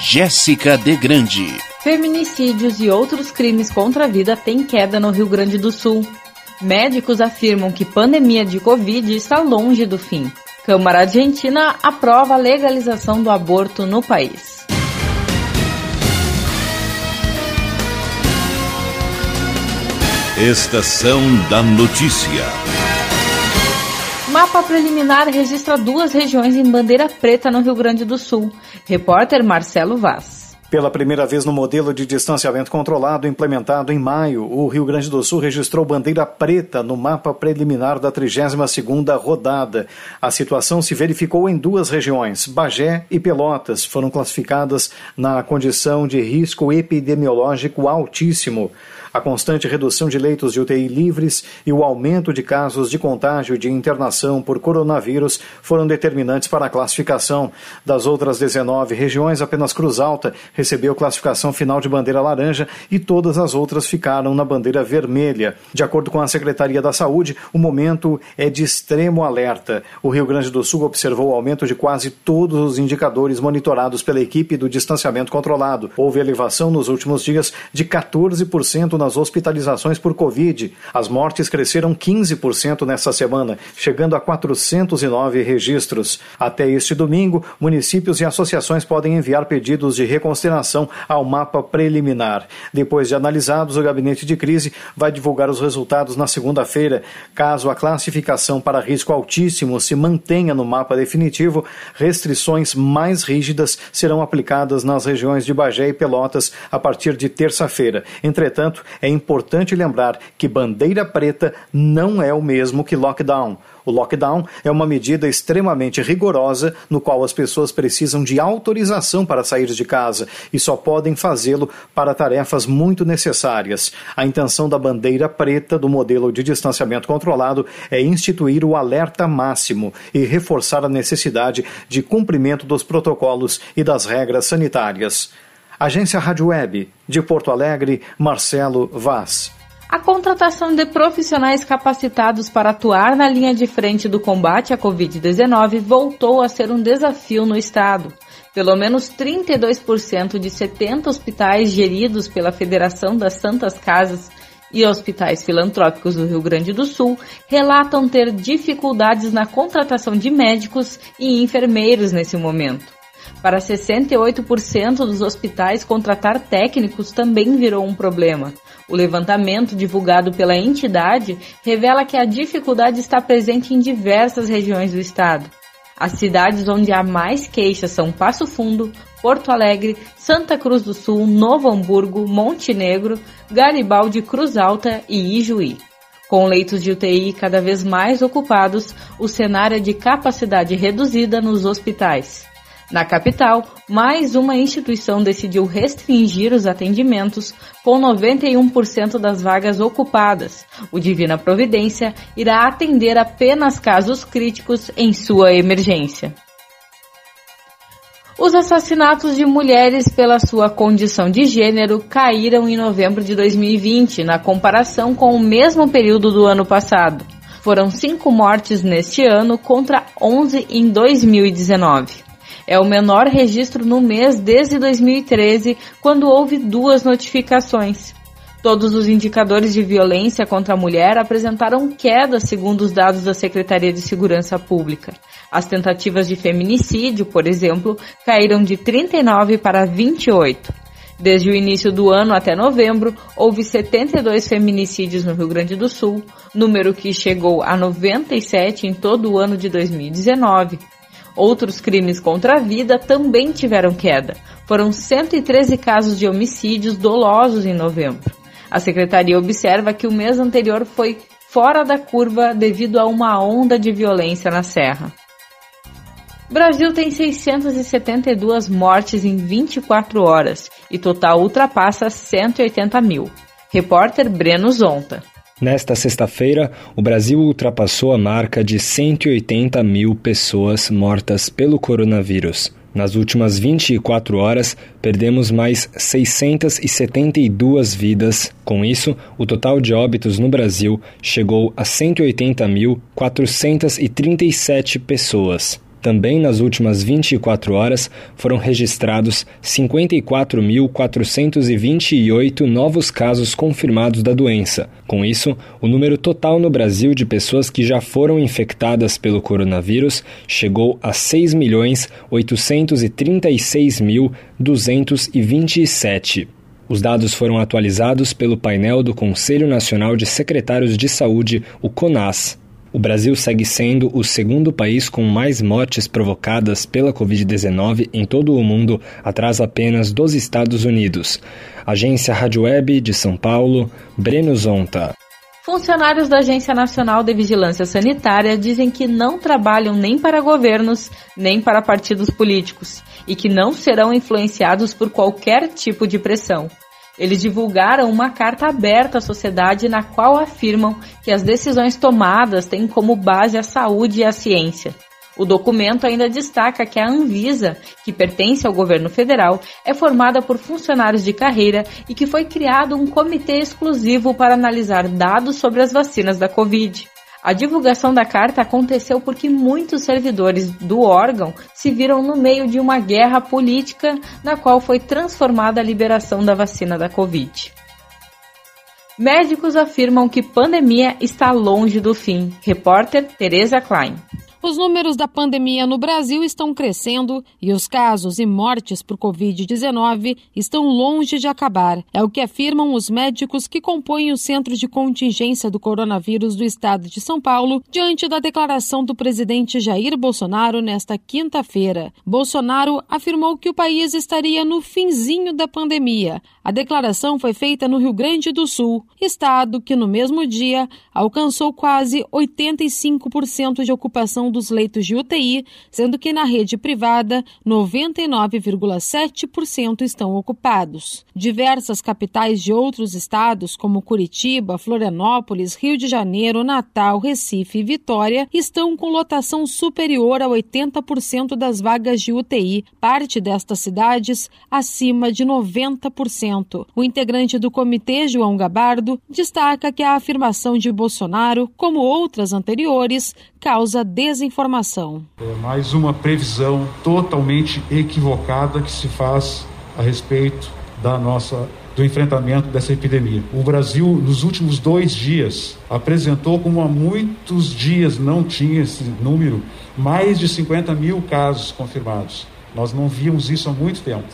Jéssica de Grande. Feminicídios e outros crimes contra a vida têm queda no Rio Grande do Sul. Médicos afirmam que pandemia de Covid está longe do fim. Câmara Argentina aprova a legalização do aborto no país. Estação da Notícia. Mapa preliminar registra duas regiões em bandeira preta no Rio Grande do Sul. Repórter Marcelo Vaz. Pela primeira vez no modelo de distanciamento controlado implementado em maio, o Rio Grande do Sul registrou bandeira preta no mapa preliminar da 32ª rodada. A situação se verificou em duas regiões, Bagé e Pelotas, foram classificadas na condição de risco epidemiológico altíssimo. A constante redução de leitos de UTI livres e o aumento de casos de contágio de internação por coronavírus foram determinantes para a classificação. Das outras 19 regiões, apenas Cruz Alta recebeu classificação final de bandeira laranja e todas as outras ficaram na bandeira vermelha. De acordo com a Secretaria da Saúde, o momento é de extremo alerta. O Rio Grande do Sul observou o aumento de quase todos os indicadores monitorados pela equipe do distanciamento controlado. Houve elevação nos últimos dias de 14% nas hospitalizações por Covid. As mortes cresceram 15% nessa semana, chegando a 409 registros. Até este domingo, municípios e associações podem enviar pedidos de reconsideração ao mapa preliminar. Depois de analisados, o gabinete de crise vai divulgar os resultados na segunda-feira. Caso a classificação para risco altíssimo se mantenha no mapa definitivo, restrições mais rígidas serão aplicadas nas regiões de Bagé e Pelotas a partir de terça-feira. Entretanto, é importante lembrar que bandeira preta não é o mesmo que lockdown. O lockdown é uma medida extremamente rigorosa no qual as pessoas precisam de autorização para sair de casa e só podem fazê-lo para tarefas muito necessárias. A intenção da bandeira preta do modelo de distanciamento controlado é instituir o alerta máximo e reforçar a necessidade de cumprimento dos protocolos e das regras sanitárias. Agência Rádio Web, de Porto Alegre, Marcelo Vaz. A contratação de profissionais capacitados para atuar na linha de frente do combate à Covid-19 voltou a ser um desafio no Estado. Pelo menos 32% de 70 hospitais geridos pela Federação das Santas Casas e hospitais filantrópicos do Rio Grande do Sul relatam ter dificuldades na contratação de médicos e enfermeiros nesse momento. Para 68% dos hospitais, contratar técnicos também virou um problema. O levantamento divulgado pela entidade revela que a dificuldade está presente em diversas regiões do estado. As cidades onde há mais queixas são Passo Fundo, Porto Alegre, Santa Cruz do Sul, Novo Hamburgo, Montenegro, Garibaldi, Cruz Alta e Ijuí. Com leitos de UTI cada vez mais ocupados, o cenário é de capacidade reduzida nos hospitais. Na capital, mais uma instituição decidiu restringir os atendimentos com 91% das vagas ocupadas. O Divina Providência irá atender apenas casos críticos em sua emergência. Os assassinatos de mulheres pela sua condição de gênero caíram em novembro de 2020, na comparação com o mesmo período do ano passado. Foram cinco mortes neste ano contra 11 em 2019. É o menor registro no mês desde 2013, quando houve duas notificações. Todos os indicadores de violência contra a mulher apresentaram queda, segundo os dados da Secretaria de Segurança Pública. As tentativas de feminicídio, por exemplo, caíram de 39 para 28. Desde o início do ano até novembro, houve 72 feminicídios no Rio Grande do Sul, número que chegou a 97 em todo o ano de 2019. Outros crimes contra a vida também tiveram queda. Foram 113 casos de homicídios dolosos em novembro. A secretaria observa que o mês anterior foi fora da curva devido a uma onda de violência na Serra. Brasil tem 672 mortes em 24 horas e total ultrapassa 180 mil. Repórter Breno Zonta. Nesta sexta-feira, o Brasil ultrapassou a marca de 180 mil pessoas mortas pelo coronavírus. Nas últimas 24 horas, perdemos mais 672 vidas. Com isso, o total de óbitos no Brasil chegou a 180.437 pessoas. Também nas últimas 24 horas foram registrados 54.428 novos casos confirmados da doença. Com isso, o número total no Brasil de pessoas que já foram infectadas pelo coronavírus chegou a 6.836.227. Os dados foram atualizados pelo painel do Conselho Nacional de Secretários de Saúde, o CONAS. O Brasil segue sendo o segundo país com mais mortes provocadas pela Covid-19 em todo o mundo, atrás apenas dos Estados Unidos. Agência Rádio Web de São Paulo, Breno Zonta. Funcionários da Agência Nacional de Vigilância Sanitária dizem que não trabalham nem para governos, nem para partidos políticos e que não serão influenciados por qualquer tipo de pressão. Eles divulgaram uma carta aberta à sociedade na qual afirmam que as decisões tomadas têm como base a saúde e a ciência. O documento ainda destaca que a Anvisa, que pertence ao governo federal, é formada por funcionários de carreira e que foi criado um comitê exclusivo para analisar dados sobre as vacinas da Covid. A divulgação da carta aconteceu porque muitos servidores do órgão se viram no meio de uma guerra política na qual foi transformada a liberação da vacina da Covid. Médicos afirmam que pandemia está longe do fim. Repórter Teresa Klein. Os números da pandemia no Brasil estão crescendo e os casos e mortes por Covid-19 estão longe de acabar. É o que afirmam os médicos que compõem o Centro de Contingência do Coronavírus do Estado de São Paulo, diante da declaração do presidente Jair Bolsonaro nesta quinta-feira. Bolsonaro afirmou que o país estaria no finzinho da pandemia. A declaração foi feita no Rio Grande do Sul, estado que no mesmo dia alcançou quase 85% de ocupação dos leitos de UTI, sendo que na rede privada 99,7% estão ocupados. Diversas capitais de outros estados, como Curitiba, Florianópolis, Rio de Janeiro, Natal, Recife e Vitória, estão com lotação superior a 80% das vagas de UTI, parte destas cidades acima de 90%. O integrante do comitê, João Gabardo, destaca que a afirmação de Bolsonaro, como outras anteriores, causa desinformação. É mais uma previsão totalmente equivocada que se faz a respeito da nossa do enfrentamento dessa epidemia. O Brasil, nos últimos dois dias, apresentou, como há muitos dias não tinha esse número, mais de 50 mil casos confirmados. Nós não víamos isso há muito tempo.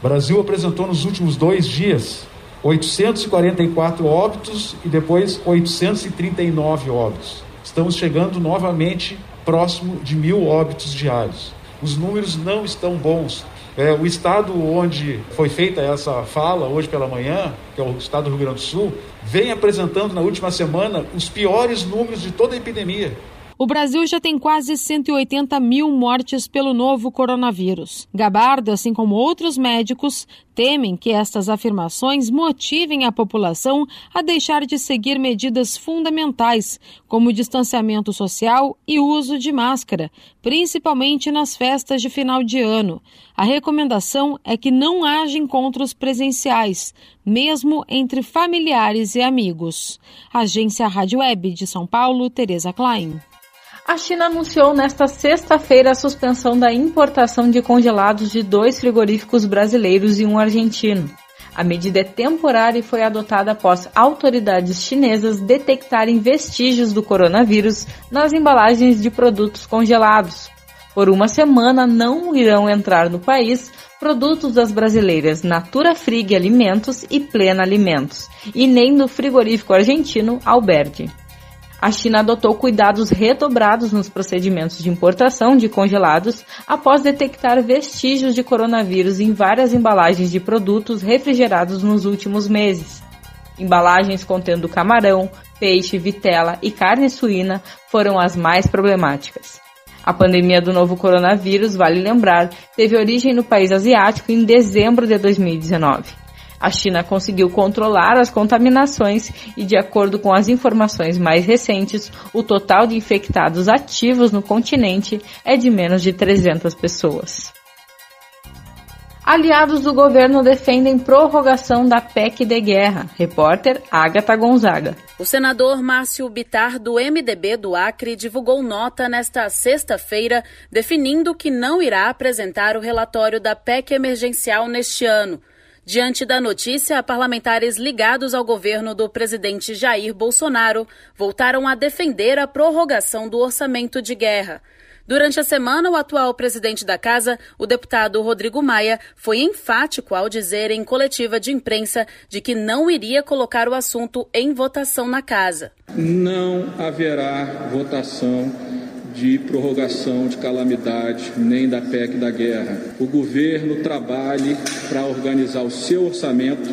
O Brasil apresentou nos últimos dois dias 844 óbitos e depois 839 óbitos estamos chegando novamente próximo de mil óbitos diários. Os números não estão bons. É, o estado onde foi feita essa fala hoje pela manhã, que é o estado do Rio Grande do Sul, vem apresentando na última semana os piores números de toda a epidemia. O Brasil já tem quase 180 mil mortes pelo novo coronavírus. Gabardo, assim como outros médicos, temem que estas afirmações motivem a população a deixar de seguir medidas fundamentais, como distanciamento social e uso de máscara, principalmente nas festas de final de ano. A recomendação é que não haja encontros presenciais, mesmo entre familiares e amigos. Agência Rádio Web de São Paulo, Tereza Klein. A China anunciou nesta sexta-feira a suspensão da importação de congelados de dois frigoríficos brasileiros e um argentino. A medida é temporária e foi adotada após autoridades chinesas detectarem vestígios do coronavírus nas embalagens de produtos congelados. Por uma semana não irão entrar no país produtos das brasileiras Natura Frig Alimentos e Plena Alimentos, e nem do frigorífico argentino Alberdi a China adotou cuidados redobrados nos procedimentos de importação de congelados após detectar vestígios de coronavírus em várias embalagens de produtos refrigerados nos últimos meses. Embalagens contendo camarão, peixe, vitela e carne suína foram as mais problemáticas. A pandemia do novo coronavírus, vale lembrar, teve origem no país asiático em dezembro de 2019. A China conseguiu controlar as contaminações e, de acordo com as informações mais recentes, o total de infectados ativos no continente é de menos de 300 pessoas. Aliados do governo defendem prorrogação da PEC de guerra. Repórter Agatha Gonzaga. O senador Márcio Bitar, do MDB do Acre, divulgou nota nesta sexta-feira definindo que não irá apresentar o relatório da PEC emergencial neste ano. Diante da notícia, parlamentares ligados ao governo do presidente Jair Bolsonaro voltaram a defender a prorrogação do orçamento de guerra. Durante a semana, o atual presidente da casa, o deputado Rodrigo Maia, foi enfático ao dizer em coletiva de imprensa de que não iria colocar o assunto em votação na casa. Não haverá votação de prorrogação de calamidade nem da PEC da guerra. O governo trabalhe para organizar o seu orçamento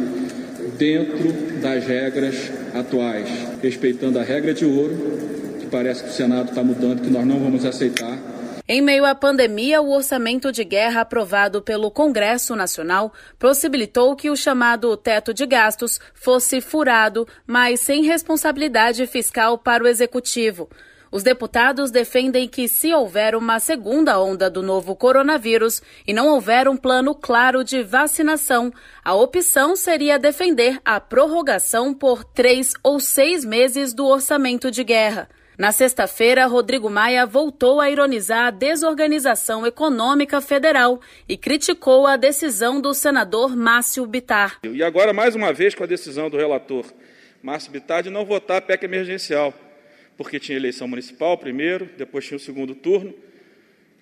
dentro das regras atuais, respeitando a regra de ouro que parece que o Senado está mudando, que nós não vamos aceitar. Em meio à pandemia, o orçamento de guerra aprovado pelo Congresso Nacional possibilitou que o chamado teto de gastos fosse furado, mas sem responsabilidade fiscal para o executivo. Os deputados defendem que, se houver uma segunda onda do novo coronavírus e não houver um plano claro de vacinação, a opção seria defender a prorrogação por três ou seis meses do orçamento de guerra. Na sexta-feira, Rodrigo Maia voltou a ironizar a desorganização econômica federal e criticou a decisão do senador Márcio Bitar. E agora, mais uma vez, com a decisão do relator Márcio Bitar de não votar a PEC emergencial, porque tinha eleição municipal primeiro, depois tinha o segundo turno,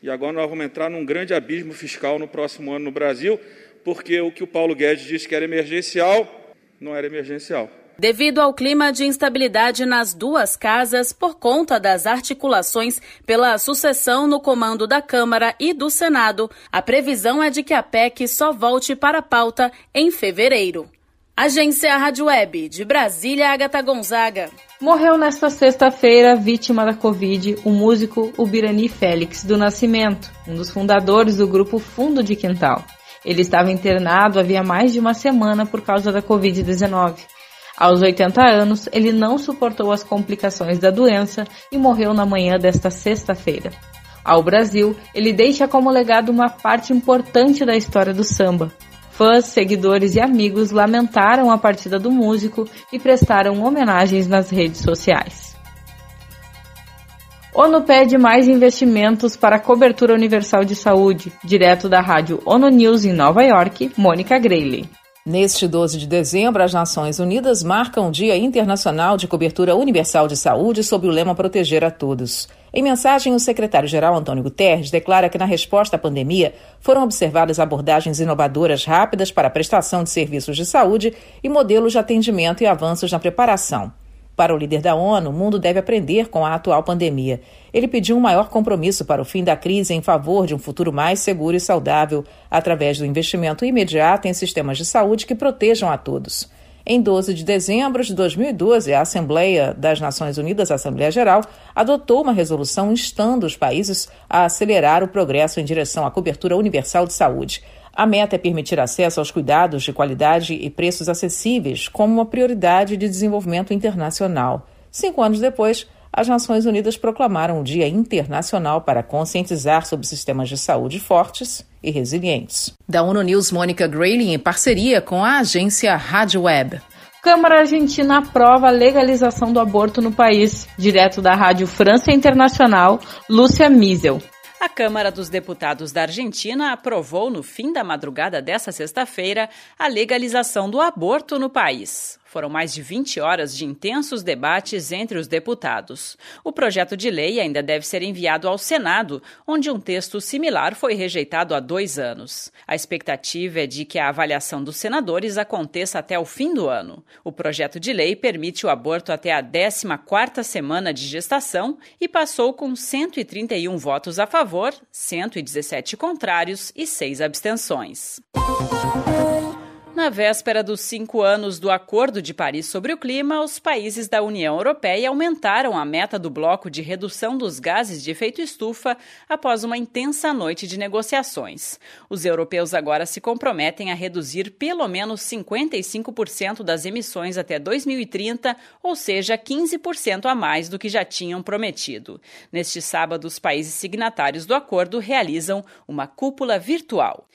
e agora nós vamos entrar num grande abismo fiscal no próximo ano no Brasil, porque o que o Paulo Guedes disse que era emergencial, não era emergencial. Devido ao clima de instabilidade nas duas casas por conta das articulações pela sucessão no comando da Câmara e do Senado, a previsão é de que a PEC só volte para a pauta em fevereiro. Agência Rádio Web, de Brasília, Agatha Gonzaga. Morreu nesta sexta-feira, vítima da Covid, o músico Ubirani Félix do Nascimento, um dos fundadores do grupo Fundo de Quintal. Ele estava internado havia mais de uma semana por causa da Covid-19. Aos 80 anos, ele não suportou as complicações da doença e morreu na manhã desta sexta-feira. Ao Brasil, ele deixa como legado uma parte importante da história do samba. Fãs, seguidores e amigos lamentaram a partida do músico e prestaram homenagens nas redes sociais. ONU pede mais investimentos para a cobertura universal de saúde. Direto da rádio ONU News em Nova York, Mônica Grayley. Neste 12 de dezembro, as Nações Unidas marcam o Dia Internacional de Cobertura Universal de Saúde sob o lema Proteger a Todos. Em mensagem, o secretário-geral Antônio Guterres declara que na resposta à pandemia foram observadas abordagens inovadoras rápidas para a prestação de serviços de saúde e modelos de atendimento e avanços na preparação. Para o líder da ONU, o mundo deve aprender com a atual pandemia. Ele pediu um maior compromisso para o fim da crise em favor de um futuro mais seguro e saudável, através do investimento imediato em sistemas de saúde que protejam a todos. Em 12 de dezembro de 2012, a Assembleia das Nações Unidas, a Assembleia Geral, adotou uma resolução instando os países a acelerar o progresso em direção à cobertura universal de saúde. A meta é permitir acesso aos cuidados de qualidade e preços acessíveis como uma prioridade de desenvolvimento internacional. Cinco anos depois, as Nações Unidas proclamaram o Dia Internacional para conscientizar sobre sistemas de saúde fortes e resilientes. Da ONU News, Mônica Grayley, em parceria com a agência Rádio Web. Câmara Argentina aprova a legalização do aborto no país. Direto da Rádio França Internacional, Lúcia Miesel. A Câmara dos Deputados da Argentina aprovou no fim da madrugada desta sexta-feira a legalização do aborto no país. Foram mais de 20 horas de intensos debates entre os deputados. O projeto de lei ainda deve ser enviado ao Senado, onde um texto similar foi rejeitado há dois anos. A expectativa é de que a avaliação dos senadores aconteça até o fim do ano. O projeto de lei permite o aborto até a 14ª semana de gestação e passou com 131 votos a favor, 117 contrários e 6 abstenções. Na véspera dos cinco anos do Acordo de Paris sobre o Clima, os países da União Europeia aumentaram a meta do bloco de redução dos gases de efeito estufa após uma intensa noite de negociações. Os europeus agora se comprometem a reduzir pelo menos 55% das emissões até 2030, ou seja, 15% a mais do que já tinham prometido. Neste sábado, os países signatários do acordo realizam uma cúpula virtual.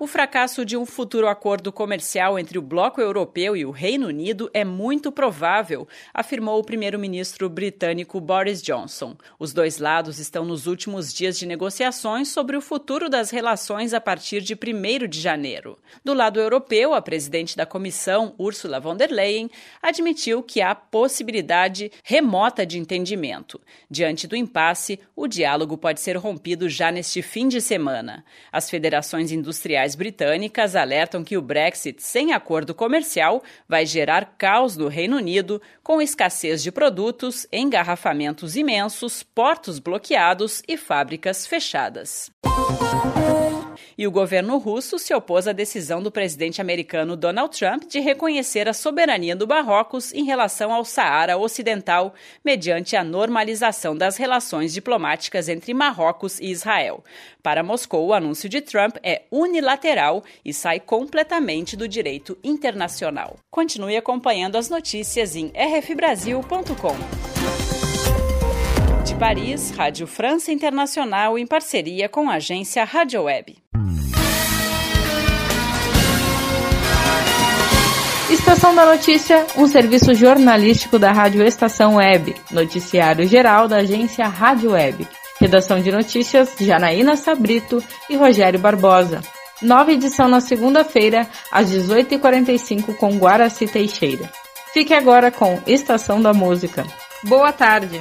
O fracasso de um futuro acordo comercial entre o bloco europeu e o Reino Unido é muito provável, afirmou o primeiro-ministro britânico Boris Johnson. Os dois lados estão nos últimos dias de negociações sobre o futuro das relações a partir de 1 de janeiro. Do lado europeu, a presidente da comissão, Ursula von der Leyen, admitiu que há possibilidade remota de entendimento. Diante do impasse, o diálogo pode ser rompido já neste fim de semana. As federações industriais britânicas alertam que o Brexit sem acordo comercial vai gerar caos no Reino Unido, com escassez de produtos, engarrafamentos imensos, portos bloqueados e fábricas fechadas e o governo russo se opôs à decisão do presidente americano Donald Trump de reconhecer a soberania do Marrocos em relação ao Saara Ocidental, mediante a normalização das relações diplomáticas entre Marrocos e Israel. Para Moscou, o anúncio de Trump é unilateral e sai completamente do direito internacional. Continue acompanhando as notícias em rfbrasil.com. De Paris, Rádio França Internacional em parceria com a agência Rádio Web. Estação da Notícia, um serviço jornalístico da Rádio Estação Web, noticiário geral da agência Rádio Web. Redação de notícias, Janaína Sabrito e Rogério Barbosa. Nova edição na segunda-feira, às 18h45, com Guaraci Teixeira. Fique agora com Estação da Música. Boa tarde!